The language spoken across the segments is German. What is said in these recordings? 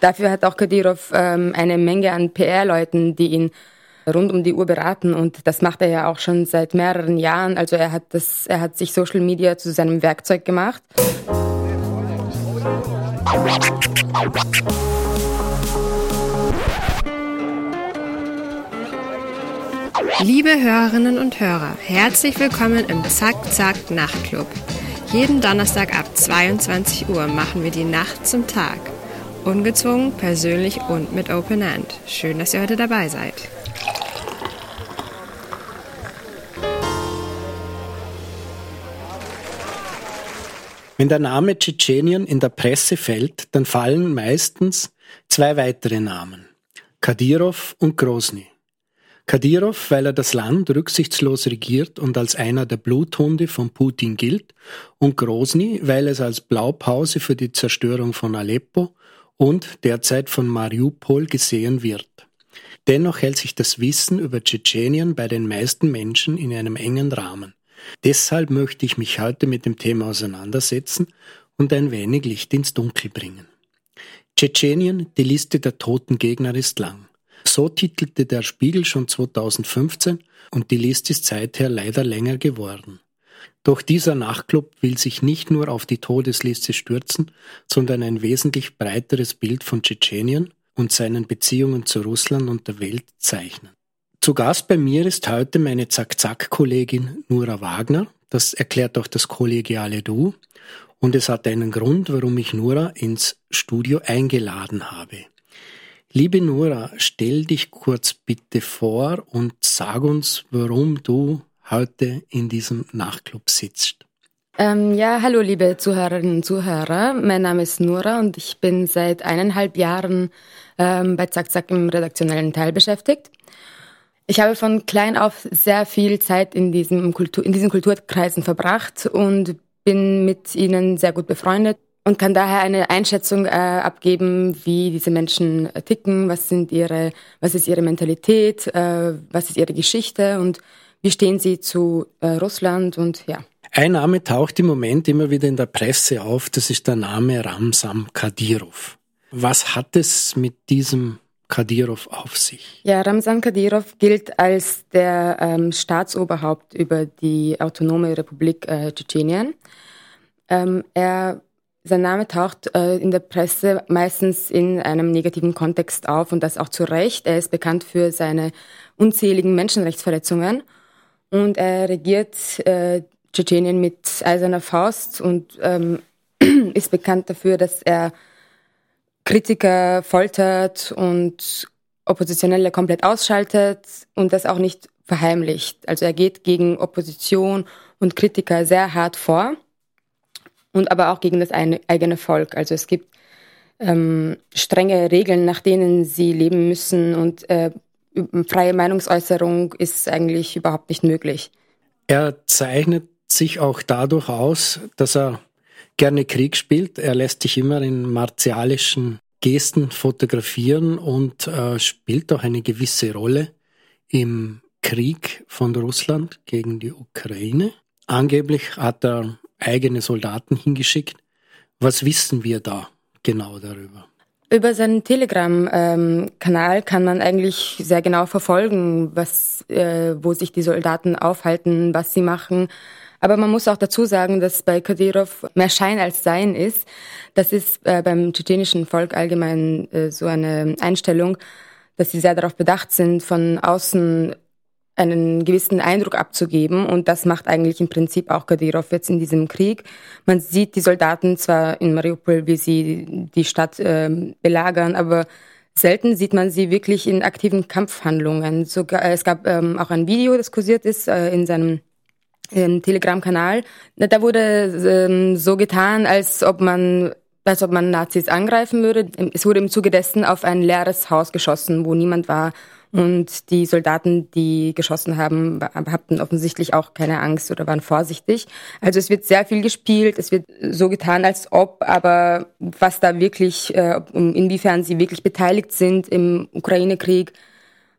Dafür hat auch Kadyrov ähm, eine Menge an PR-Leuten, die ihn rund um die Uhr beraten und das macht er ja auch schon seit mehreren Jahren. Also er hat das, er hat sich Social Media zu seinem Werkzeug gemacht. Liebe Hörerinnen und Hörer, herzlich willkommen im Zack Zack Nachtclub. Jeden Donnerstag ab 22 Uhr machen wir die Nacht zum Tag. Ungezwungen, persönlich und mit Open End. Schön, dass ihr heute dabei seid. Wenn der Name Tschetschenien in der Presse fällt, dann fallen meistens zwei weitere Namen. Kadyrov und Grozny. Kadyrov, weil er das Land rücksichtslos regiert und als einer der Bluthunde von Putin gilt, und Grozny, weil es als Blaupause für die Zerstörung von Aleppo und derzeit von Mariupol gesehen wird. Dennoch hält sich das Wissen über Tschetschenien bei den meisten Menschen in einem engen Rahmen. Deshalb möchte ich mich heute mit dem Thema auseinandersetzen und ein wenig Licht ins Dunkel bringen. Tschetschenien, die Liste der toten Gegner ist lang. So titelte der Spiegel schon 2015 und die Liste ist seither leider länger geworden. Doch dieser Nachtclub will sich nicht nur auf die Todesliste stürzen, sondern ein wesentlich breiteres Bild von Tschetschenien und seinen Beziehungen zu Russland und der Welt zeichnen. Zu Gast bei mir ist heute meine Zack-Zack-Kollegin Nura Wagner. Das erklärt auch das kollegiale Du. Und es hat einen Grund, warum ich Nura ins Studio eingeladen habe. Liebe Nura, stell dich kurz bitte vor und sag uns, warum du heute in diesem Nachtclub sitzt. Ähm, ja, hallo liebe Zuhörerinnen und Zuhörer. Mein Name ist Nura und ich bin seit eineinhalb Jahren ähm, bei Zack Zack im redaktionellen Teil beschäftigt. Ich habe von klein auf sehr viel Zeit in, diesem Kultur, in diesen Kulturkreisen verbracht und bin mit ihnen sehr gut befreundet und kann daher eine Einschätzung äh, abgeben, wie diese Menschen äh, ticken, was sind ihre, was ist ihre Mentalität, äh, was ist ihre Geschichte und wie stehen sie zu äh, Russland und ja. Ein Name taucht im Moment immer wieder in der Presse auf, das ist der Name Ramsam Kadyrov. Was hat es mit diesem Kadyrov auf sich? Ja, Ramzan Kadyrov gilt als der ähm, Staatsoberhaupt über die autonome Republik äh, Tschetschenien. Ähm, er, sein Name taucht äh, in der Presse meistens in einem negativen Kontext auf und das auch zu Recht. Er ist bekannt für seine unzähligen Menschenrechtsverletzungen und er regiert äh, Tschetschenien mit eiserner Faust und ähm, ist bekannt dafür, dass er Kritiker foltert und Oppositionelle komplett ausschaltet und das auch nicht verheimlicht. Also er geht gegen Opposition und Kritiker sehr hart vor und aber auch gegen das eigene Volk. Also es gibt ähm, strenge Regeln, nach denen sie leben müssen und äh, freie Meinungsäußerung ist eigentlich überhaupt nicht möglich. Er zeichnet sich auch dadurch aus, dass er gerne Krieg spielt. Er lässt sich immer in martialischen Gesten fotografieren und äh, spielt auch eine gewisse Rolle im Krieg von Russland gegen die Ukraine. Angeblich hat er eigene Soldaten hingeschickt. Was wissen wir da genau darüber? Über seinen Telegram-Kanal kann man eigentlich sehr genau verfolgen, was, äh, wo sich die Soldaten aufhalten, was sie machen. Aber man muss auch dazu sagen, dass bei Kadyrov mehr Schein als Sein ist. Das ist äh, beim tschetschenischen Volk allgemein äh, so eine Einstellung, dass sie sehr darauf bedacht sind, von außen einen gewissen Eindruck abzugeben. Und das macht eigentlich im Prinzip auch Kadyrov jetzt in diesem Krieg. Man sieht die Soldaten zwar in Mariupol, wie sie die Stadt äh, belagern, aber selten sieht man sie wirklich in aktiven Kampfhandlungen. Sogar, es gab ähm, auch ein Video, das kursiert ist äh, in seinem im Telegram-Kanal. Da wurde ähm, so getan, als ob man als ob man Nazis angreifen würde. Es wurde im Zuge dessen auf ein leeres Haus geschossen, wo niemand war. Und die Soldaten, die geschossen haben, hatten offensichtlich auch keine Angst oder waren vorsichtig. Also es wird sehr viel gespielt, es wird so getan, als ob, aber was da wirklich, äh, inwiefern sie wirklich beteiligt sind im Ukraine-Krieg,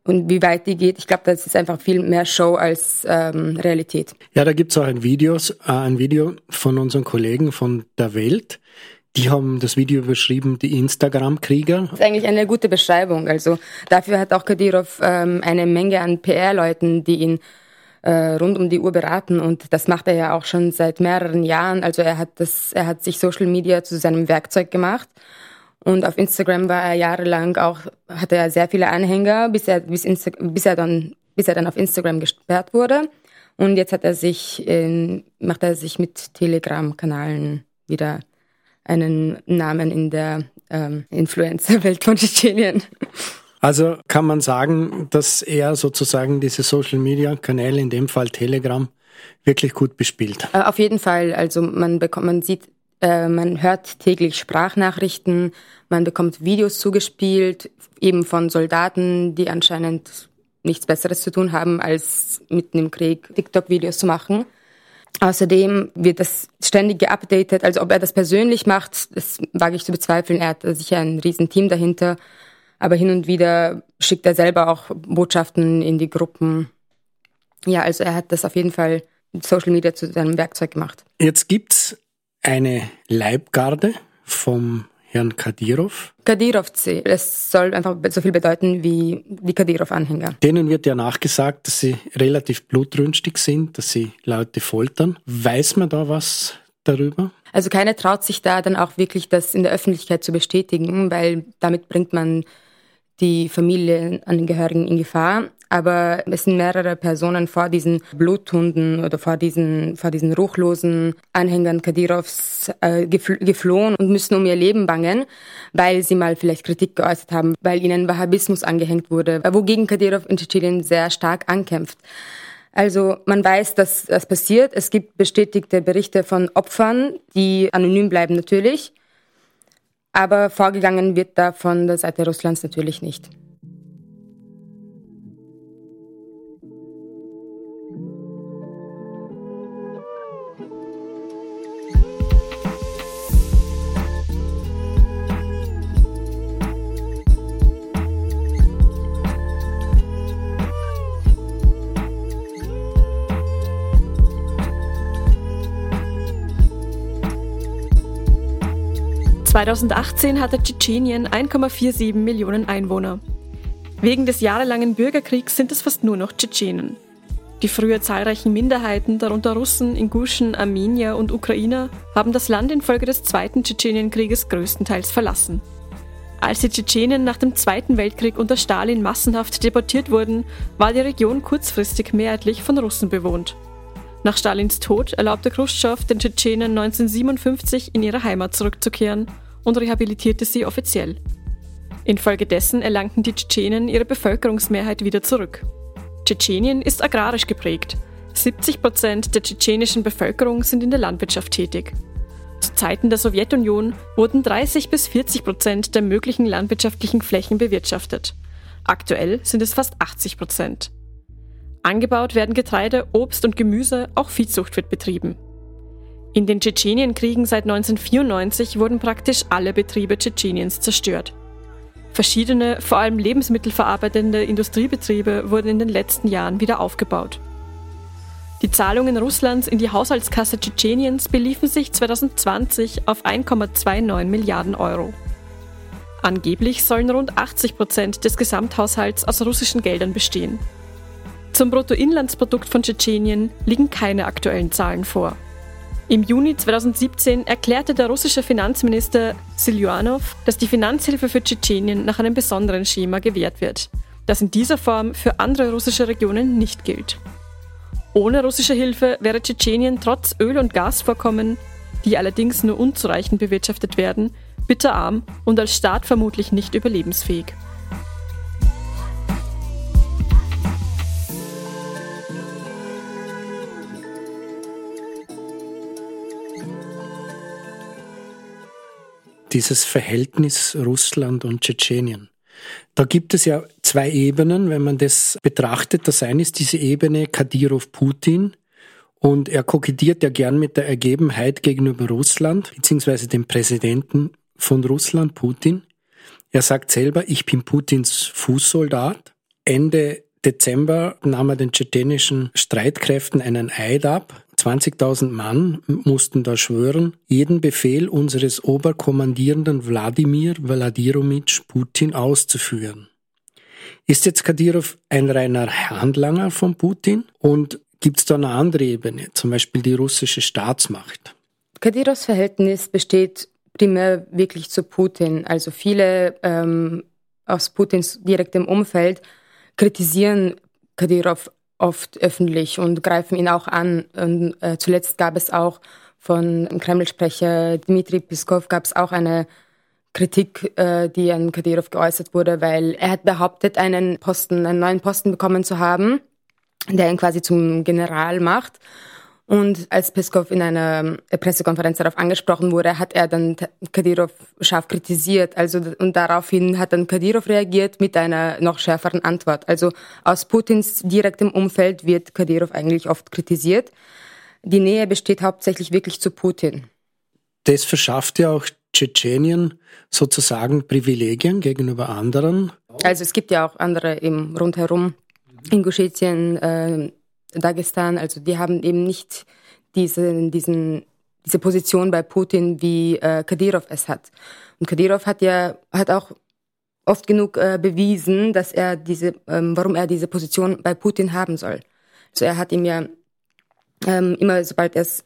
und wie weit die geht. Ich glaube, das ist einfach viel mehr Show als ähm, Realität. Ja, da gibt's auch ein, Videos, äh, ein Video von unseren Kollegen von der Welt, Die haben das Video überschrieben, die Instagram-Krieger. Das ist eigentlich eine gute Beschreibung. Also dafür hat auch Kadyrov ähm, eine Menge an PR-Leuten, die ihn äh, rund um die Uhr beraten und das macht er ja auch schon seit mehreren Jahren. Also er hat das, er hat sich Social Media zu seinem Werkzeug gemacht und auf Instagram war er jahrelang auch, hatte er sehr viele Anhänger, bis er, bis, Insta bis er dann, bis er dann auf Instagram gesperrt wurde. Und jetzt hat er sich, in, macht er sich mit Telegram-Kanalen wieder einen Namen in der ähm, Influencer-Welt von Tschetschenien. Also kann man sagen, dass er sozusagen diese Social-Media-Kanäle, in dem Fall Telegram, wirklich gut bespielt. Äh, auf jeden Fall. Also man bekommt, man sieht, äh, man hört täglich Sprachnachrichten, man bekommt Videos zugespielt, eben von Soldaten, die anscheinend nichts Besseres zu tun haben, als mitten im Krieg TikTok-Videos zu machen. Außerdem wird das ständig geupdatet. Also ob er das persönlich macht, das wage ich zu bezweifeln. Er hat sicher ein Riesenteam dahinter. Aber hin und wieder schickt er selber auch Botschaften in die Gruppen. Ja, also er hat das auf jeden Fall Social Media zu seinem Werkzeug gemacht. Jetzt gibt's eine Leibgarde vom Herrn Kadyrov. Kadyrov-C. Es soll einfach so viel bedeuten wie die Kadyrov-Anhänger. Denen wird ja nachgesagt, dass sie relativ blutrünstig sind, dass sie Leute foltern. Weiß man da was darüber? Also keiner traut sich da dann auch wirklich das in der Öffentlichkeit zu bestätigen, weil damit bringt man die Familienangehörigen in Gefahr. Aber es sind mehrere Personen vor diesen Bluthunden oder vor diesen, vor diesen ruchlosen Anhängern Kadirovs äh, geflohen und müssen um ihr Leben bangen, weil sie mal vielleicht Kritik geäußert haben, weil ihnen Wahhabismus angehängt wurde, wogegen Kadirov in Tschetschenien sehr stark ankämpft. Also man weiß, dass das passiert. Es gibt bestätigte Berichte von Opfern, die anonym bleiben natürlich. Aber vorgegangen wird da von der Seite Russlands natürlich nicht. 2018 hatte Tschetschenien 1,47 Millionen Einwohner. Wegen des jahrelangen Bürgerkriegs sind es fast nur noch Tschetschenen. Die früher zahlreichen Minderheiten, darunter Russen, Inguschen, Armenier und Ukrainer, haben das Land infolge des Zweiten Tschetschenienkrieges größtenteils verlassen. Als die Tschetschenen nach dem Zweiten Weltkrieg unter Stalin massenhaft deportiert wurden, war die Region kurzfristig mehrheitlich von Russen bewohnt. Nach Stalins Tod erlaubte Khrushchev den Tschetschenen 1957 in ihre Heimat zurückzukehren und rehabilitierte sie offiziell. Infolgedessen erlangten die Tschetschenen ihre Bevölkerungsmehrheit wieder zurück. Tschetschenien ist agrarisch geprägt. 70 Prozent der tschetschenischen Bevölkerung sind in der Landwirtschaft tätig. Zu Zeiten der Sowjetunion wurden 30 bis 40 Prozent der möglichen landwirtschaftlichen Flächen bewirtschaftet. Aktuell sind es fast 80 Prozent. Angebaut werden Getreide, Obst und Gemüse, auch Viehzucht wird betrieben. In den Tschetschenienkriegen seit 1994 wurden praktisch alle Betriebe Tschetscheniens zerstört. Verschiedene, vor allem lebensmittelverarbeitende Industriebetriebe wurden in den letzten Jahren wieder aufgebaut. Die Zahlungen Russlands in die Haushaltskasse Tschetscheniens beliefen sich 2020 auf 1,29 Milliarden Euro. Angeblich sollen rund 80 Prozent des Gesamthaushalts aus russischen Geldern bestehen. Zum Bruttoinlandsprodukt von Tschetschenien liegen keine aktuellen Zahlen vor. Im Juni 2017 erklärte der russische Finanzminister Siljuanov, dass die Finanzhilfe für Tschetschenien nach einem besonderen Schema gewährt wird, das in dieser Form für andere russische Regionen nicht gilt. Ohne russische Hilfe wäre Tschetschenien trotz Öl- und Gasvorkommen, die allerdings nur unzureichend bewirtschaftet werden, bitterarm und als Staat vermutlich nicht überlebensfähig. Dieses Verhältnis Russland und Tschetschenien. Da gibt es ja zwei Ebenen, wenn man das betrachtet. Das eine ist diese Ebene Kadyrov-Putin. Und er kokettiert ja gern mit der Ergebenheit gegenüber Russland, beziehungsweise dem Präsidenten von Russland, Putin. Er sagt selber, ich bin Putins Fußsoldat. Ende Dezember nahm er den tschetschenischen Streitkräften einen Eid ab. 20.000 Mann mussten da schwören, jeden Befehl unseres Oberkommandierenden Wladimir Wladiromitsch Putin auszuführen. Ist jetzt Kadyrov ein reiner Handlanger von Putin und gibt es da eine andere Ebene, zum Beispiel die russische Staatsmacht? Kadyrovs Verhältnis besteht primär wirklich zu Putin. Also viele ähm, aus Putins direktem Umfeld kritisieren Kadyrov oft öffentlich und greifen ihn auch an. Und äh, zuletzt gab es auch von Kreml-Sprecher Dmitri Piskov gab es auch eine Kritik, äh, die an Kadyrov geäußert wurde, weil er hat behauptet, einen Posten, einen neuen Posten bekommen zu haben, der ihn quasi zum General macht. Und als Peskov in einer äh, Pressekonferenz darauf angesprochen wurde, hat er dann Kadyrov scharf kritisiert. Also, und daraufhin hat dann Kadyrov reagiert mit einer noch schärferen Antwort. Also aus Putins direktem Umfeld wird Kadyrov eigentlich oft kritisiert. Die Nähe besteht hauptsächlich wirklich zu Putin. Das verschafft ja auch Tschetschenien sozusagen Privilegien gegenüber anderen. Also es gibt ja auch andere im rundherum, Ingushetien, äh, Dagestan, also die haben eben nicht diese, diesen, diese Position bei Putin, wie äh, Kadyrov es hat. Und Kadyrov hat ja hat auch oft genug äh, bewiesen, dass er diese, ähm, warum er diese Position bei Putin haben soll. Also er hat ihm ja ähm, immer, sobald es,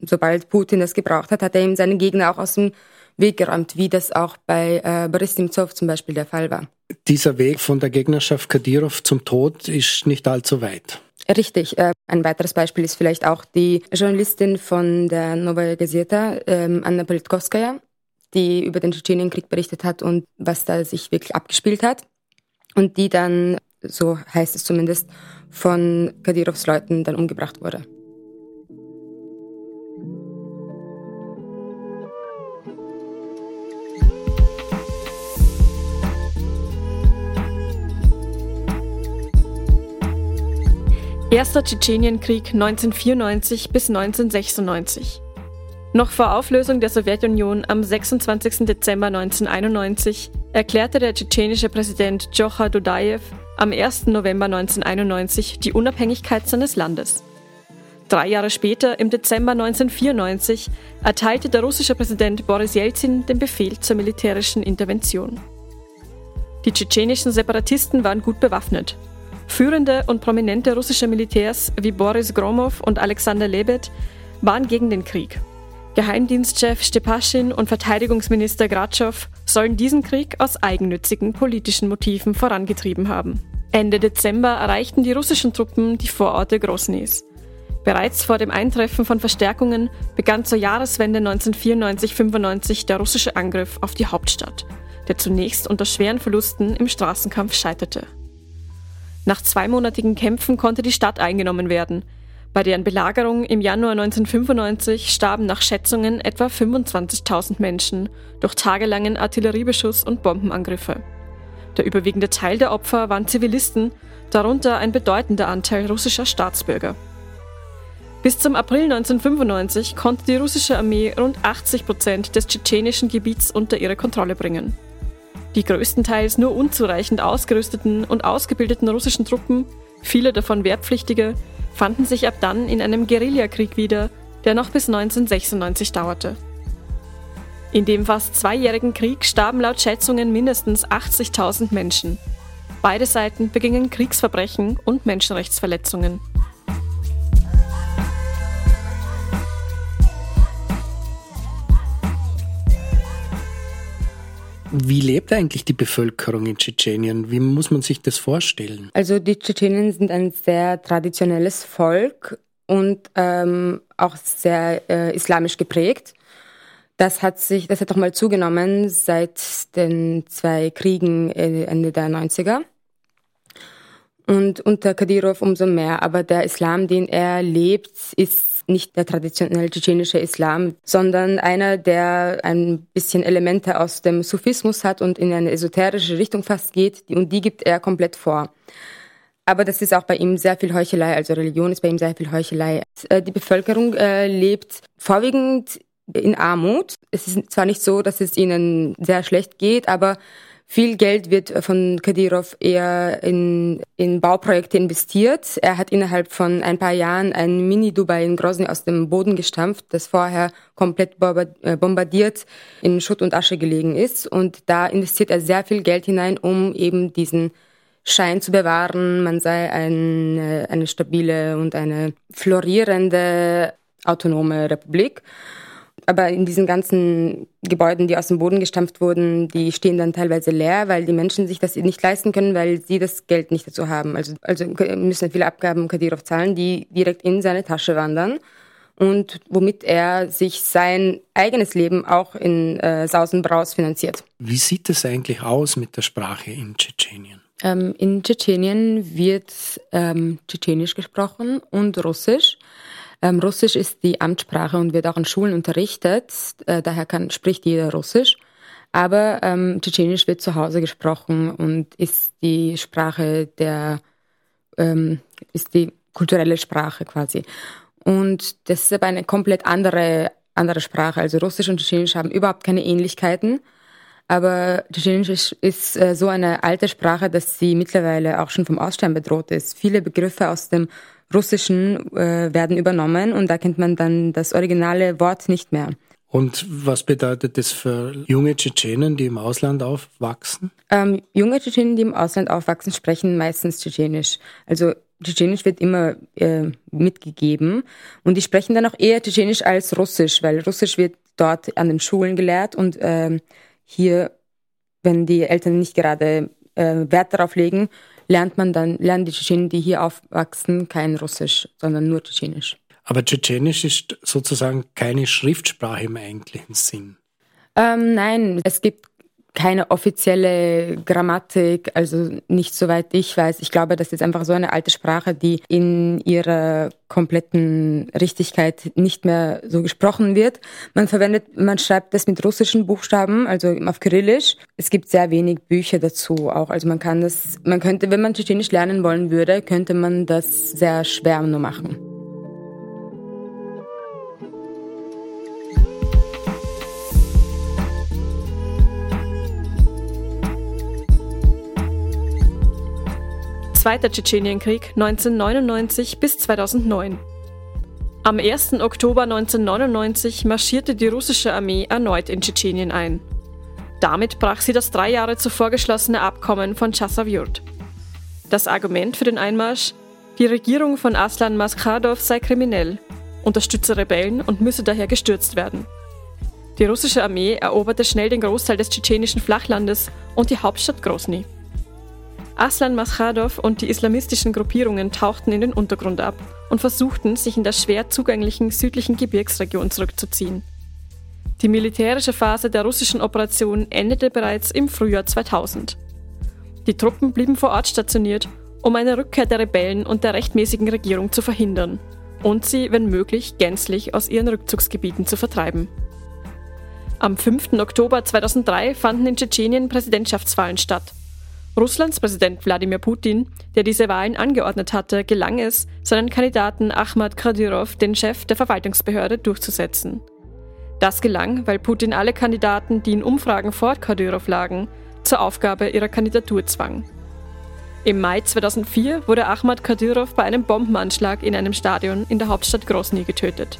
sobald Putin das gebraucht hat, hat er ihm seine Gegner auch aus dem Weg geräumt, wie das auch bei äh, Boris Nemtsov zum Beispiel der Fall war. Dieser Weg von der Gegnerschaft Kadyrov zum Tod ist nicht allzu weit. Richtig. Äh, ein weiteres Beispiel ist vielleicht auch die Journalistin von der Novaya Gazeta, ähm, Anna Politkovskaya, die über den Tschetschenienkrieg berichtet hat und was da sich wirklich abgespielt hat. Und die dann, so heißt es zumindest, von Kadyrovs Leuten dann umgebracht wurde. Erster Tschetschenienkrieg 1994 bis 1996. Noch vor Auflösung der Sowjetunion am 26. Dezember 1991 erklärte der tschetschenische Präsident Djokhar Dudayev am 1. November 1991 die Unabhängigkeit seines Landes. Drei Jahre später, im Dezember 1994, erteilte der russische Präsident Boris Jelzin den Befehl zur militärischen Intervention. Die tschetschenischen Separatisten waren gut bewaffnet Führende und prominente russische Militärs wie Boris Gromov und Alexander Lebed waren gegen den Krieg. Geheimdienstchef Stepaschin und Verteidigungsminister Gratschow sollen diesen Krieg aus eigennützigen politischen Motiven vorangetrieben haben. Ende Dezember erreichten die russischen Truppen die Vororte Grosnys. Bereits vor dem Eintreffen von Verstärkungen begann zur Jahreswende 1994-95 der russische Angriff auf die Hauptstadt, der zunächst unter schweren Verlusten im Straßenkampf scheiterte. Nach zweimonatigen Kämpfen konnte die Stadt eingenommen werden. Bei deren Belagerung im Januar 1995 starben nach Schätzungen etwa 25.000 Menschen durch tagelangen Artilleriebeschuss und Bombenangriffe. Der überwiegende Teil der Opfer waren Zivilisten, darunter ein bedeutender Anteil russischer Staatsbürger. Bis zum April 1995 konnte die russische Armee rund 80 Prozent des tschetschenischen Gebiets unter ihre Kontrolle bringen. Die größtenteils nur unzureichend ausgerüsteten und ausgebildeten russischen Truppen, viele davon Wehrpflichtige, fanden sich ab dann in einem Guerillakrieg wieder, der noch bis 1996 dauerte. In dem fast zweijährigen Krieg starben laut Schätzungen mindestens 80.000 Menschen. Beide Seiten begingen Kriegsverbrechen und Menschenrechtsverletzungen. Wie lebt eigentlich die Bevölkerung in Tschetschenien? Wie muss man sich das vorstellen? Also die Tschetschenen sind ein sehr traditionelles Volk und ähm, auch sehr äh, islamisch geprägt. Das hat sich, das hat auch mal zugenommen seit den zwei Kriegen äh, Ende der 90er. Und unter Kadyrov umso mehr. Aber der Islam, den er lebt, ist nicht der traditionelle tschetschenische Islam, sondern einer, der ein bisschen Elemente aus dem Sufismus hat und in eine esoterische Richtung fast geht, und die gibt er komplett vor. Aber das ist auch bei ihm sehr viel Heuchelei, also Religion ist bei ihm sehr viel Heuchelei. Äh, die Bevölkerung äh, lebt vorwiegend in Armut. Es ist zwar nicht so, dass es ihnen sehr schlecht geht, aber Viel Geld wird von Kadyrov eher in, in Bauprojekte investiert. Er hat innerhalb von ein paar Jahren ein Mini-Dubai in Grozny aus dem Boden gestampft, das vorher komplett äh, bombardiert in Schutt und Asche gelegen ist. Und da investiert er sehr viel Geld hinein, um eben diesen Schein zu bewahren, man sei eine, eine stabile und eine florierende autonome Republik. Aber in diesen ganzen Gebäuden, die aus dem Boden gestampft wurden, die stehen dann teilweise leer, weil die Menschen sich das nicht leisten können, weil sie das Geld nicht dazu haben. Also, also müssen viele Abgaben Kadyrov zahlen, die direkt in seine Tasche wandern und womit er sich sein eigenes Leben auch in äh, Sausenbraus finanziert. Wie sieht es eigentlich aus mit der Sprache in Tschetschenien? Ähm, in Tschetschenien wird ähm, Tschetschenisch gesprochen und Russisch. Ähm, Russisch ist die Amtssprache und wird auch in Schulen unterrichtet. Äh, daher kann, spricht jeder Russisch. Aber ähm, Tschetschenisch wird zu Hause gesprochen und ist die Sprache der, ähm, ist die kulturelle Sprache quasi. Und das ist aber eine komplett andere, andere Sprache. Also Russisch und Tschetschenisch haben überhaupt keine Ähnlichkeiten. Aber Tschetschenisch ist, ist äh, so eine alte Sprache, dass sie mittlerweile auch schon vom Aussterben bedroht ist. Viele Begriffe aus dem Russischen äh, werden übernommen und da kennt man dann das originale Wort nicht mehr. Und was bedeutet das für junge Tschetschenen, die im Ausland aufwachsen? Ähm, junge Tschetschenen, die im Ausland aufwachsen, sprechen meistens Tschetschenisch. Also Tschetschenisch wird immer äh, mitgegeben und die sprechen dann auch eher Tschetschenisch als Russisch, weil Russisch wird dort an den Schulen gelehrt und äh, hier, wenn die Eltern nicht gerade äh, Wert darauf legen, lernt man dann, lernen die Tschetschenen, die hier aufwachsen, kein Russisch, sondern nur Tschetschenisch. Aber Tschetschenisch ist sozusagen keine Schriftsprache im eigentlichen Sinn. Ähm, nein, es gibt keine offizielle Grammatik, also nicht soweit ich weiß. Ich glaube, das ist einfach so eine alte Sprache, die in ihrer kompletten Richtigkeit nicht mehr so gesprochen wird. Man verwendet, man schreibt das mit russischen Buchstaben, also auf Kyrillisch. Es gibt sehr wenig Bücher dazu auch. Also man kann das, man könnte, wenn man Tschetschenisch lernen wollen würde, könnte man das sehr schwer nur machen. Zweiter Tschetschenienkrieg 1999 bis 2009. Am 1. Oktober 1999 marschierte die russische Armee erneut in Tschetschenien ein. Damit brach sie das drei Jahre zuvor geschlossene Abkommen von Chassavyurt. Das Argument für den Einmarsch? Die Regierung von Aslan Maskadov sei kriminell, unterstütze Rebellen und müsse daher gestürzt werden. Die russische Armee eroberte schnell den Großteil des tschetschenischen Flachlandes und die Hauptstadt Grozny. Aslan Maschadov und die islamistischen Gruppierungen tauchten in den Untergrund ab und versuchten, sich in der schwer zugänglichen südlichen Gebirgsregion zurückzuziehen. Die militärische Phase der russischen Operation endete bereits im Frühjahr 2000. Die Truppen blieben vor Ort stationiert, um eine Rückkehr der Rebellen und der rechtmäßigen Regierung zu verhindern und sie, wenn möglich, gänzlich aus ihren Rückzugsgebieten zu vertreiben. Am 5. Oktober 2003 fanden in Tschetschenien Präsidentschaftswahlen statt Russlands Präsident Wladimir Putin, der diese Wahlen angeordnet hatte, gelang es, seinen Kandidaten Ahmad Kadyrov, den Chef der Verwaltungsbehörde, durchzusetzen. Das gelang, weil Putin alle Kandidaten, die in Umfragen vor Kadyrov lagen, zur Aufgabe ihrer Kandidatur zwang. Im Mai 2004 wurde Ahmad Kadyrov bei einem Bombenanschlag in einem Stadion in der Hauptstadt Grozny getötet.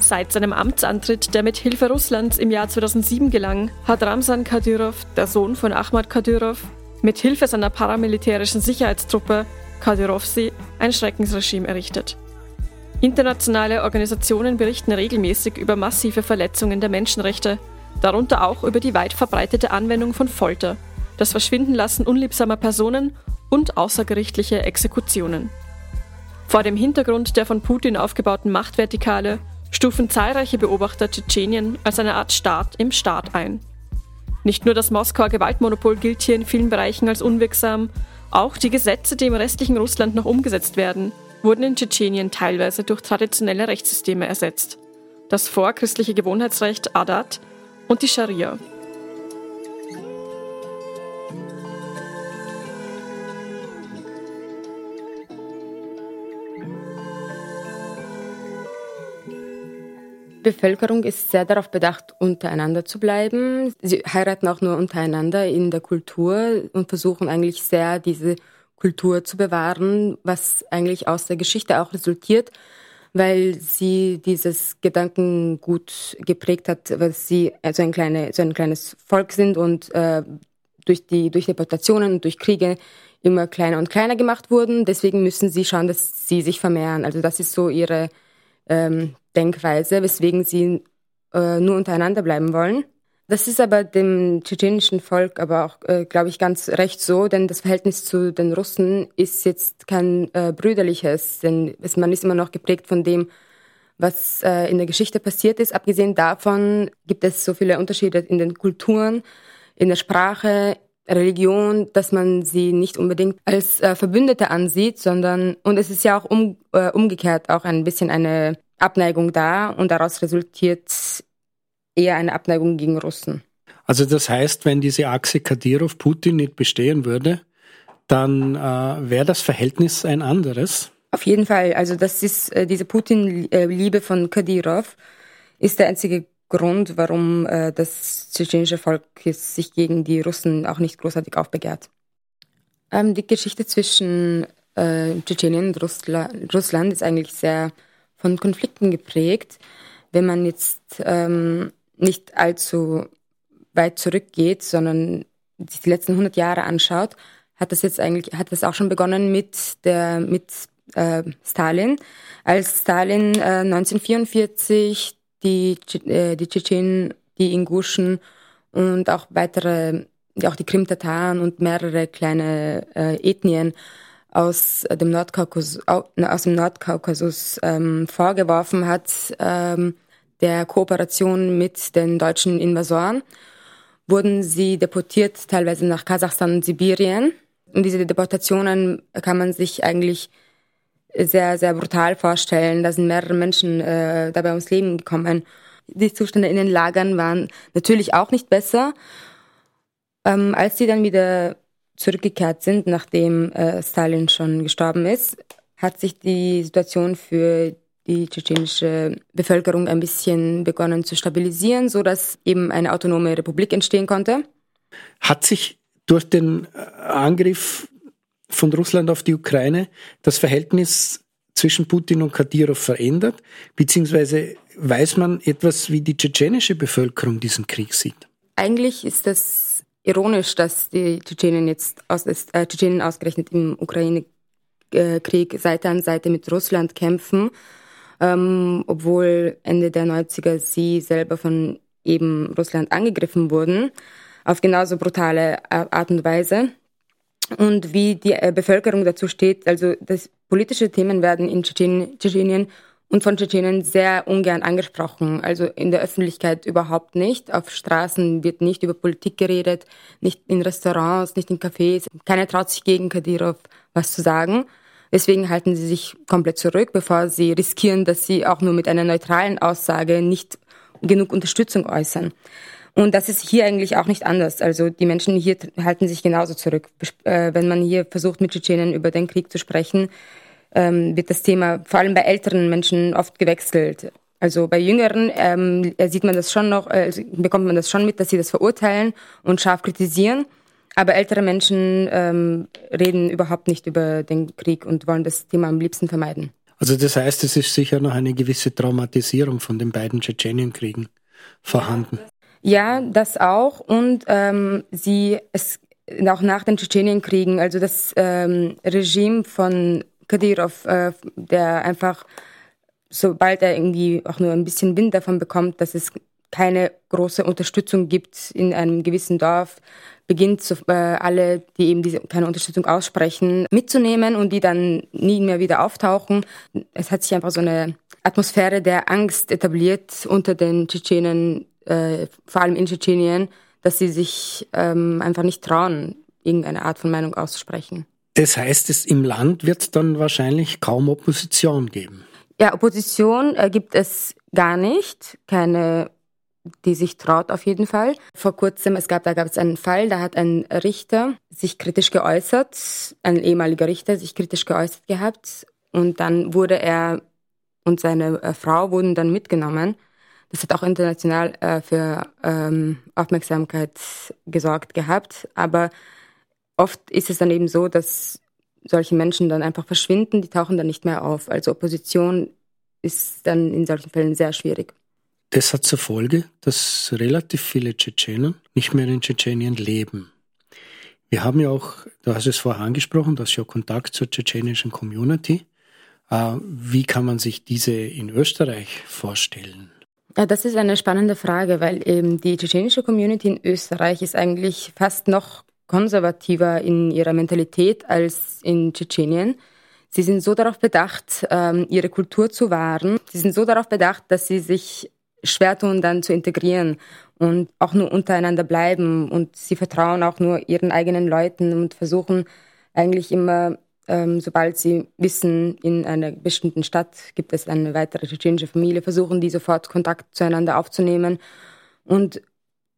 Seit seinem Amtsantritt, der mit Hilfe Russlands im Jahr 2007 gelang, hat Ramsan Kadyrov, der Sohn von Ahmad Kadyrov, mit Hilfe seiner paramilitärischen Sicherheitstruppe Kadyrovsi ein Schreckensregime errichtet. Internationale Organisationen berichten regelmäßig über massive Verletzungen der Menschenrechte, darunter auch über die weit verbreitete Anwendung von Folter, das Verschwindenlassen unliebsamer Personen und außergerichtliche Exekutionen. Vor dem Hintergrund der von Putin aufgebauten Machtvertikale stufen zahlreiche Beobachter Tschetschenien als eine Art Staat im Staat ein. Nicht nur das Moskauer Gewaltmonopol gilt hier in vielen Bereichen als unwirksam, auch die Gesetze, die im restlichen Russland noch umgesetzt werden, wurden in Tschetschenien teilweise durch traditionelle Rechtssysteme ersetzt. Das vorchristliche Gewohnheitsrecht Adat und die Scharia. Bevölkerung ist sehr darauf bedacht, untereinander zu bleiben. Sie heiraten auch nur untereinander in der Kultur und versuchen eigentlich sehr, diese Kultur zu bewahren, was eigentlich aus der Geschichte auch resultiert, weil sie dieses Gedanken gut geprägt hat, was sie also ein, kleine, so ein kleines Volk sind und äh, durch die durch Deportationen und durch Kriege immer kleiner und kleiner gemacht wurden. Deswegen müssen sie schauen, dass sie sich vermehren. Also das ist so ihre ähm, Denkweise, weswegen sie äh, nur untereinander bleiben wollen. Das ist aber dem tschetschenischen Volk aber auch, äh, glaube ich, ganz recht so, denn das Verhältnis zu den Russen ist jetzt kein äh, brüderliches, denn es, man ist immer noch geprägt von dem, was äh, in der Geschichte passiert ist. Abgesehen davon gibt es so viele Unterschiede in den Kulturen, in der Sprache, Religion, dass man sie nicht unbedingt als äh, Verbündete ansieht, sondern und es ist ja auch um, äh, umgekehrt auch ein bisschen eine Abneigung da und daraus resultiert eher eine Abneigung gegen Russen. Also das heißt, wenn diese Achse Kadyrov-Putin nicht bestehen würde, dann äh, wäre das Verhältnis ein anderes. Auf jeden Fall. Also das ist äh, diese Putin-Liebe von Kadyrov ist der einzige Grund, warum äh, das tschetschenische Volk sich gegen die Russen auch nicht großartig aufbegehrt. Ähm, die Geschichte zwischen äh, Tschetschenien und Russla Russland ist eigentlich sehr von Konflikten geprägt. Wenn man jetzt ähm, nicht allzu weit zurückgeht, sondern sich die letzten 100 Jahre anschaut, hat das jetzt eigentlich, hat das auch schon begonnen mit der, mit äh, Stalin. Als Stalin äh, 1944 die, äh, die Tschetschenen, die Inguschen und auch weitere, auch die Krim-Tataren und mehrere kleine äh, Ethnien aus dem Nordkaukasus, aus dem Nordkaukasus ähm, vorgeworfen hat, ähm, der Kooperation mit den deutschen Invasoren, wurden sie deportiert, teilweise nach Kasachstan und Sibirien. Und diese Deportationen kann man sich eigentlich sehr, sehr brutal vorstellen. Da sind mehrere Menschen äh, dabei ums Leben gekommen. Die Zustände in den Lagern waren natürlich auch nicht besser. Ähm, als sie dann wieder zurückgekehrt sind, nachdem äh, Stalin schon gestorben ist, hat sich die Situation für die tschetschenische Bevölkerung ein bisschen begonnen zu stabilisieren, so dass eben eine autonome Republik entstehen konnte. Hat sich durch den äh, Angriff von Russland auf die Ukraine das Verhältnis zwischen Putin und Kadyrov verändert? Beziehungsweise weiß man etwas, wie die tschetschenische Bevölkerung diesen Krieg sieht? Eigentlich ist das ironisch, dass die Tschetschenen jetzt aus, äh, Tschetschenen ausgerechnet im Ukraine-Krieg Seite an Seite mit Russland kämpfen, ähm, obwohl Ende der 90er sie selber von eben Russland angegriffen wurden, auf genauso brutale Art und Weise und wie die äh, Bevölkerung dazu steht. Also das, politische Themen werden in Tschetschenien und von Tschetschenen sehr ungern angesprochen. Also in der Öffentlichkeit überhaupt nicht. Auf Straßen wird nicht über Politik geredet, nicht in Restaurants, nicht in Cafés. Keiner traut sich gegen Kadyrov was zu sagen. Deswegen halten sie sich komplett zurück, bevor sie riskieren, dass sie auch nur mit einer neutralen Aussage nicht genug Unterstützung äußern. Und das ist hier eigentlich auch nicht anders. Also die Menschen hier halten sich genauso zurück. Äh, wenn man hier versucht, mit Tschetschenen über den Krieg zu sprechen, ähm, wird das Thema vor allem bei älteren Menschen oft gewechselt. Also bei Jüngeren ähm, sieht man das schon noch, äh, bekommt man das schon mit, dass sie das verurteilen und scharf kritisieren. Aber ältere Menschen ähm, reden überhaupt nicht über den Krieg und wollen das Thema am liebsten vermeiden. Also das heißt, es ist sicher noch eine gewisse Traumatisierung von den beiden Tschetschenienkriegen vorhanden. Ja, das auch. Und ähm, sie, es, auch nach den Tschetschenienkriegen, also das ähm, Regime von Kadyrov, äh, der einfach, sobald er irgendwie auch nur ein bisschen Wind davon bekommt, dass es keine große Unterstützung gibt in einem gewissen Dorf, beginnt so, äh, alle, die eben diese keine Unterstützung aussprechen, mitzunehmen und die dann nie mehr wieder auftauchen. Es hat sich einfach so eine Atmosphäre der Angst etabliert unter den Tschetschenen, äh, vor allem in Tschetschenien, dass sie sich ähm, einfach nicht trauen, irgendeine Art von Meinung auszusprechen. Das heißt, es im Land wird dann wahrscheinlich kaum Opposition geben. Ja, Opposition äh, gibt es gar nicht. Keine die sich traut auf jeden Fall. Vor kurzem, es gab, da gab es einen Fall, da hat ein Richter sich kritisch geäußert, ein ehemaliger Richter sich kritisch geäußert gehabt und dann wurde er und seine äh, Frau wurden dann mitgenommen Das hat auch international äh, für ähm, Aufmerksamkeit gesorgt gehabt. Aber oft ist es dann eben so, dass solche Menschen dann einfach verschwinden, die tauchen dann nicht mehr auf. Also Opposition ist dann in solchen Fällen sehr schwierig. Das hat zur Folge, dass relativ viele Tschetschenen nicht mehr in Tschetschenien leben. Wir haben ja auch, du hast es vorher angesprochen, du hast ja Kontakt zur tschetschenischen Community. Äh, wie kann man sich diese in Österreich vorstellen? Ja, das ist eine spannende Frage, weil eben die tschetschenische Community in Österreich ist eigentlich fast noch konservativer in ihrer Mentalität als in Tschetschenien. Sie sind so darauf bedacht, ähm, ihre Kultur zu wahren. Sie sind so darauf bedacht, dass sie sich schwer tun, dann zu integrieren und auch nur untereinander bleiben. Und sie vertrauen auch nur ihren eigenen Leuten und versuchen eigentlich immer, ähm, sobald sie wissen, in einer bestimmten Stadt gibt es eine weitere tschetschenische Familie, versuchen die sofort Kontakt zueinander aufzunehmen. Und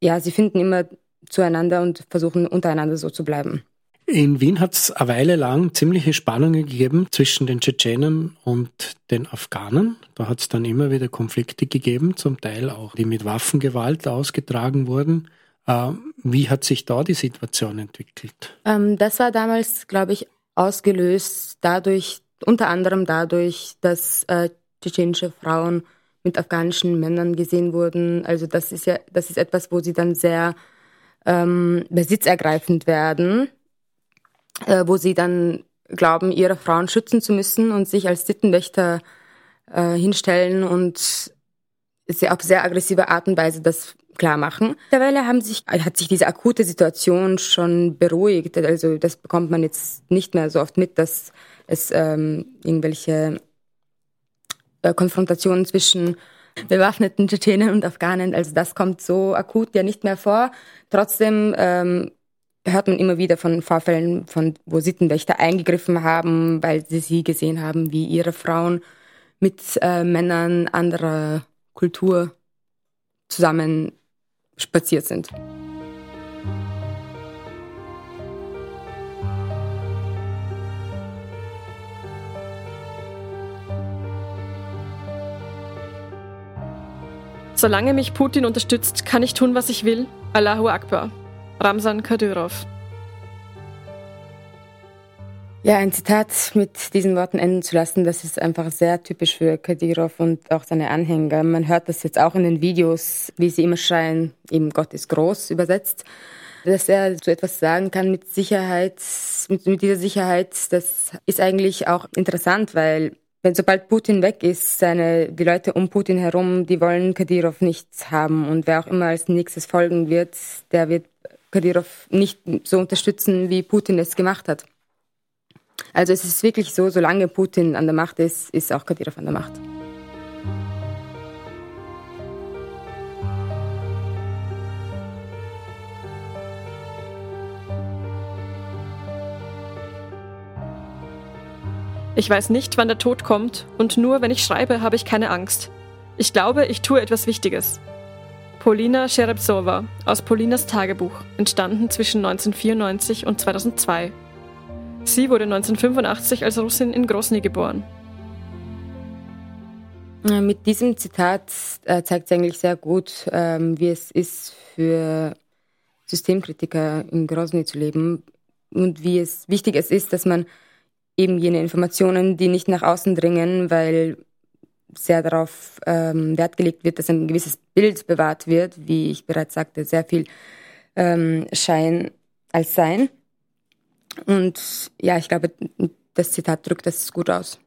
ja, sie finden immer zueinander und versuchen untereinander so zu bleiben. In Wien hat es eine Weile lang ziemliche Spannungen gegeben zwischen den Tschetschenen und den Afghanen. Da hat es dann immer wieder Konflikte gegeben, zum Teil auch, die mit Waffengewalt ausgetragen wurden. Äh, wie hat sich da die Situation entwickelt? Ähm, das war damals, glaube ich, ausgelöst dadurch, unter anderem dadurch, dass äh, tschetschenische Frauen mit afghanischen Männern gesehen wurden. Also das ist ja, das ist etwas, wo sie dann sehr ähm, besitzergreifend werden äh, wo sie dann glauben, ihre Frauen schützen zu müssen und sich als Sittenwächter äh, hinstellen und sie auf sehr aggressive Art und Weise das klar machen. Mittlerweile haben sich, hat sich diese akute Situation schon beruhigt. Also das bekommt man jetzt nicht mehr so oft mit, dass es ähm, irgendwelche äh, Konfrontationen zwischen bewaffneten Tschetschenen und Afghanen, also das kommt so akut ja nicht mehr vor. Trotzdem ähm, hört man immer wieder von Vorfällen, von wo Sittenwächter eingegriffen haben, weil sie sie gesehen haben, wie ihre Frauen mit äh, Männern anderer Kultur zusammen spaziert sind. Solange mich Putin unterstützt, kann ich tun, was ich will. Allahu Akbar. Ramsan Kadyrov. Ja, ein Zitat mit diesen Worten enden zu lassen, das ist einfach sehr typisch für Kadyrov und auch seine Anhänger. Man hört das jetzt auch in den Videos, wie sie immer schreien, eben Gott ist groß übersetzt. Dass er so etwas sagen kann mit Sicherheit, mit, mit dieser Sicherheit, das ist eigentlich auch interessant, weil wenn sobald Putin weg ist, seine, die Leute um Putin herum, die wollen Kadyrov nichts haben und wer auch immer als nächstes folgen wird, der wird Kadyrov nicht so unterstützen, wie Putin es gemacht hat. Also es ist wirklich so, solange Putin an der Macht ist, ist auch Kadyrov an der Macht. Ich weiß nicht, wann der Tod kommt, und nur wenn ich schreibe, habe ich keine Angst. Ich glaube, ich tue etwas Wichtiges. Polina Scherepsova aus Polinas Tagebuch, entstanden zwischen 1994 und 2002. Sie wurde 1985 als Russin in Grosny geboren. Mit diesem Zitat äh, zeigt es eigentlich sehr gut, ähm, wie es ist für Systemkritiker in Grosny zu leben und wie es wichtig es ist, dass man eben jene Informationen, die nicht nach außen dringen, weil sehr darauf ähm, Wert gelegt wird, dass ein gewisses Bild bewahrt wird, wie ich bereits sagte, sehr viel ähm, Schein als Sein. Und ja, ich glaube, das Zitat drückt das gut aus.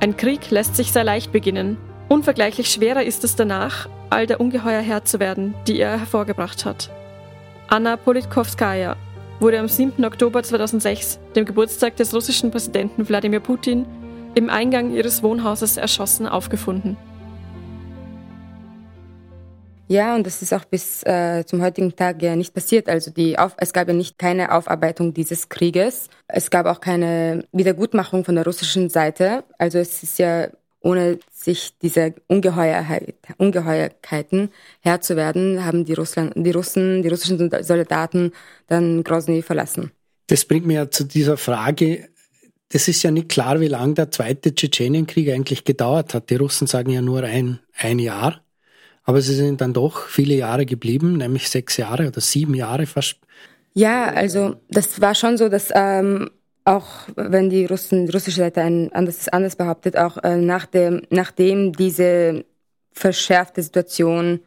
Ein Krieg lässt sich sehr leicht beginnen. Unvergleichlich schwerer ist es danach, all der Ungeheuer Herr zu werden, die er hervorgebracht hat. Anna Politkovskaya wurde am 7. Oktober 2006, dem Geburtstag des russischen Präsidenten Wladimir Putin, im Eingang ihres Wohnhauses erschossen aufgefunden. Ja, und das ist auch bis äh, zum heutigen Tag ja nicht passiert. Also die Auf es gab ja nicht keine Aufarbeitung dieses Krieges. Es gab auch keine Wiedergutmachung von der russischen Seite. Also es ist ja ohne sich dieser Ungeheuerheit, Ungeheuerkeiten Herr zu werden, haben die, Russland, die Russen, die russischen Soldaten dann Grozny verlassen. Das bringt mir ja zu dieser Frage, es ist ja nicht klar, wie lange der zweite Tschetschenienkrieg eigentlich gedauert hat. Die Russen sagen ja nur ein, ein Jahr. Aber sie sind dann doch viele Jahre geblieben, nämlich sechs Jahre oder sieben Jahre fast. Ja, also das war schon so, dass ähm, auch wenn die Russen, die russische Seite ein anderes, anders behauptet, auch äh, nach dem, nachdem diese verschärfte Situation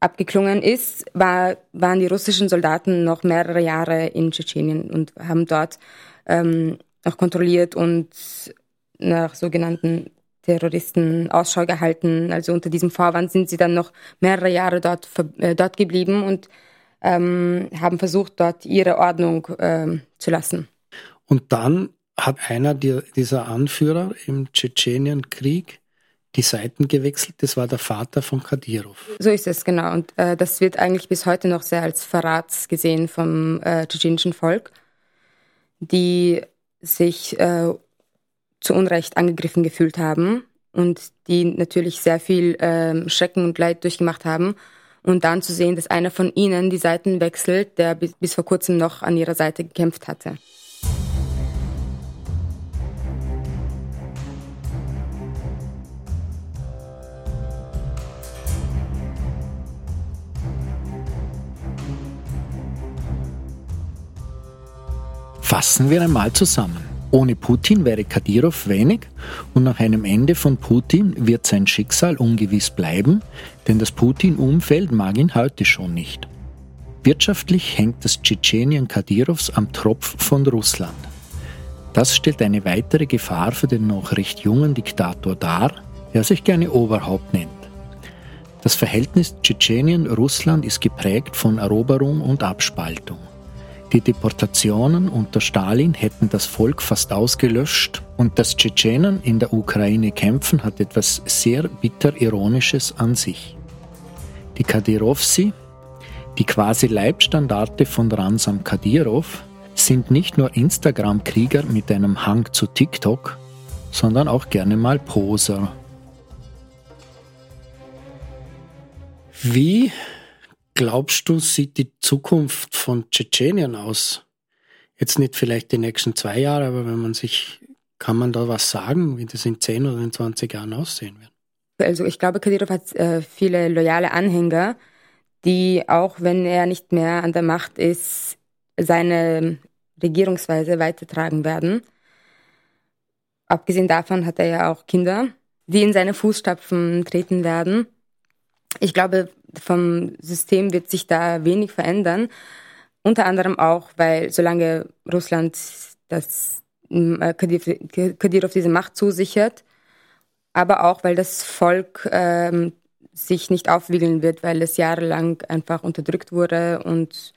abgeklungen ist, war, waren die russischen Soldaten noch mehrere Jahre in Tschetschenien und haben dort ähm, noch kontrolliert und nach sogenannten Terroristen Ausschau gehalten. Also unter diesem Vorwand sind sie dann noch mehrere Jahre dort, äh, dort geblieben und ähm, haben versucht, dort ihre Ordnung äh, zu lassen. Und dann hat einer dieser Anführer im Tschetschenienkrieg die Seiten gewechselt. Das war der Vater von Kadyrov. So ist es, genau. Und äh, das wird eigentlich bis heute noch sehr als Verrat gesehen vom äh, tschetschenischen Volk, die sich äh, zu Unrecht angegriffen gefühlt haben und die natürlich sehr viel äh, Schrecken und Leid durchgemacht haben. Und dann zu sehen, dass einer von ihnen die Seiten wechselt, der bis, bis vor kurzem noch an ihrer Seite gekämpft hatte. Fassen wir einmal zusammen. Ohne Putin wäre Kadyrov wenig und nach einem Ende von Putin wird sein Schicksal ungewiss bleiben, denn das Putin-Umfeld mag ihn heute schon nicht. Wirtschaftlich hängt das Tschetschenien Kadyrovs am Tropf von Russland. Das stellt eine weitere Gefahr für den noch recht jungen Diktator dar, der sich gerne Oberhaupt nennt. Das Verhältnis Tschetschenien-Russland ist geprägt von Eroberung und Abspaltung. Die Deportationen unter Stalin hätten das Volk fast ausgelöscht und das Tschetschenen in der Ukraine kämpfen hat etwas sehr bitter Ironisches an sich. Die Kadyrovsi, die quasi Leibstandarte von Ransam Kadyrov, sind nicht nur Instagram-Krieger mit einem Hang zu TikTok, sondern auch gerne mal Poser. Wie glaubst du, sieht die Zukunft von Tschetschenien aus? Jetzt nicht vielleicht die nächsten zwei Jahre, aber wenn man sich, kann man da was sagen, wie das in 10 oder in 20 Jahren aussehen wird? Also ich glaube, Kadyrov hat äh, viele loyale Anhänger, die auch wenn er nicht mehr an der Macht ist, seine Regierungsweise weitertragen werden. Abgesehen davon hat er ja auch Kinder, die in seine Fußstapfen treten werden. Ich glaube, vom System wird sich da wenig verändern. Unter anderem auch, weil solange Russland das äh, Kadyrov diese Macht zusichert, aber auch, weil das Volk ähm, sich nicht aufwiegeln wird, weil es jahrelang einfach unterdrückt wurde und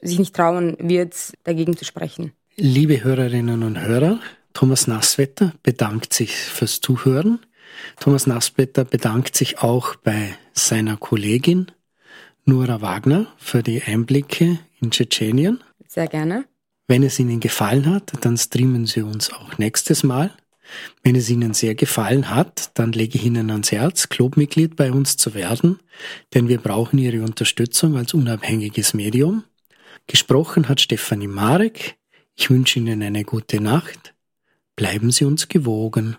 sich nicht trauen wird, dagegen zu sprechen. Liebe Hörerinnen und Hörer, Thomas Nasswetter bedankt sich fürs Zuhören. Thomas Nasswetter bedankt sich auch bei seiner Kollegin Nora Wagner für die Einblicke in Tschetschenien. Sehr gerne. Wenn es Ihnen gefallen hat, dann streamen Sie uns auch nächstes Mal. Wenn es Ihnen sehr gefallen hat, dann lege ich Ihnen ans Herz, Clubmitglied bei uns zu werden, denn wir brauchen Ihre Unterstützung als unabhängiges Medium. Gesprochen hat Stefanie Marek. Ich wünsche Ihnen eine gute Nacht. Bleiben Sie uns gewogen.